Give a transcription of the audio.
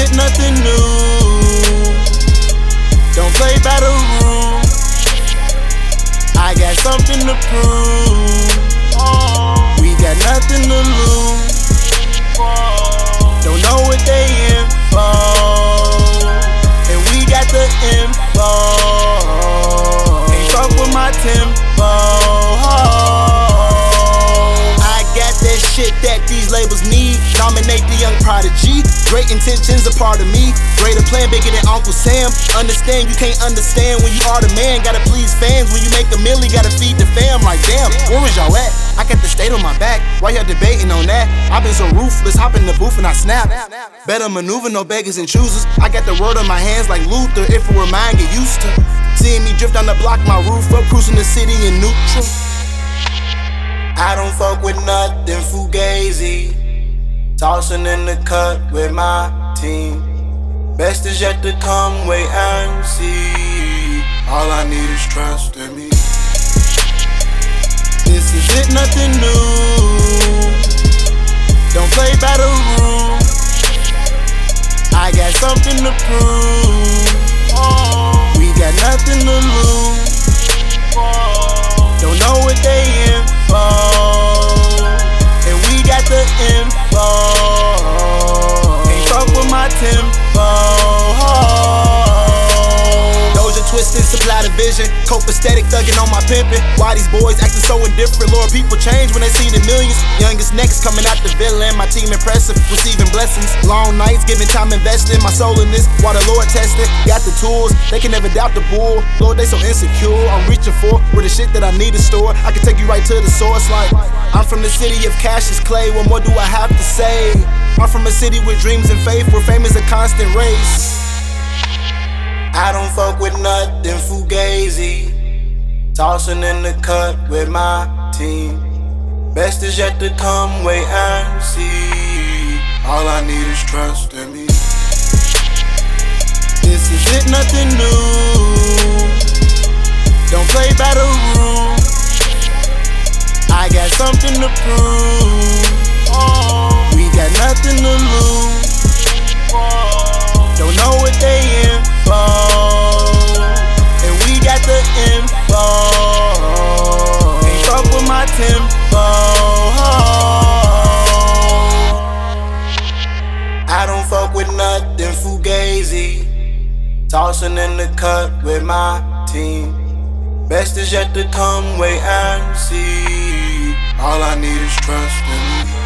it, nothing new. Don't play by the rules. I got something to prove. We got nothing to lose. Don't know what they in for. And we got the info. Ain't fuck with my tempo. Shit that these labels need. Dominate the young prodigy. Great intentions a part of me. Greater plan bigger than Uncle Sam. Understand you can't understand when you are the man. Gotta please fans when you make a milli. Gotta feed the fam. Like damn, where was y'all at? I got the state on my back. Why y'all debating on that? I've been so ruthless. Hop in the booth and I snap. Better maneuver, no beggars and choosers. I got the word on my hands like Luther. If it were mine, get used to. Seeing me drift down the block, my roof up, cruising the city in neutral. I don't fuck with nothing fugazi. Tossing in the cut with my team. Best is yet to come, wait and see. All I need is trust in me. This is it, nothing new. Don't play by the rules. I got something to prove. We got nothing to lose. Tempo. Twisted, supply the vision. Copacetic, thugging on my pimpin'. Why these boys acting so indifferent? Lord, people change when they see the millions. Youngest next coming out the villain. My team impressive, receiving blessings. Long nights, giving time investing. My soul in this, while the Lord testing. Got the tools, they can never doubt the bull. Lord, they so insecure. I'm reaching for where the shit that I need to store. I can take you right to the source. Like, I'm from the city of Cassius Clay. What more do I have to say? I'm from a city with dreams and faith, where fame is a constant race. I don't fuck with nothing fugazi. Tossing in the cut with my team. Best is yet to come, wait and see. All I need is trust in me. This is it, nothing new. Don't play by the rules. I got something to prove. We got nothing to lose. Don't know what they in for. And we got the info. Ain't fuck with my tempo. I don't fuck with nothing fugazi. Tossing in the cut with my team. Best is yet to come, wait and see. All I need is trust in me.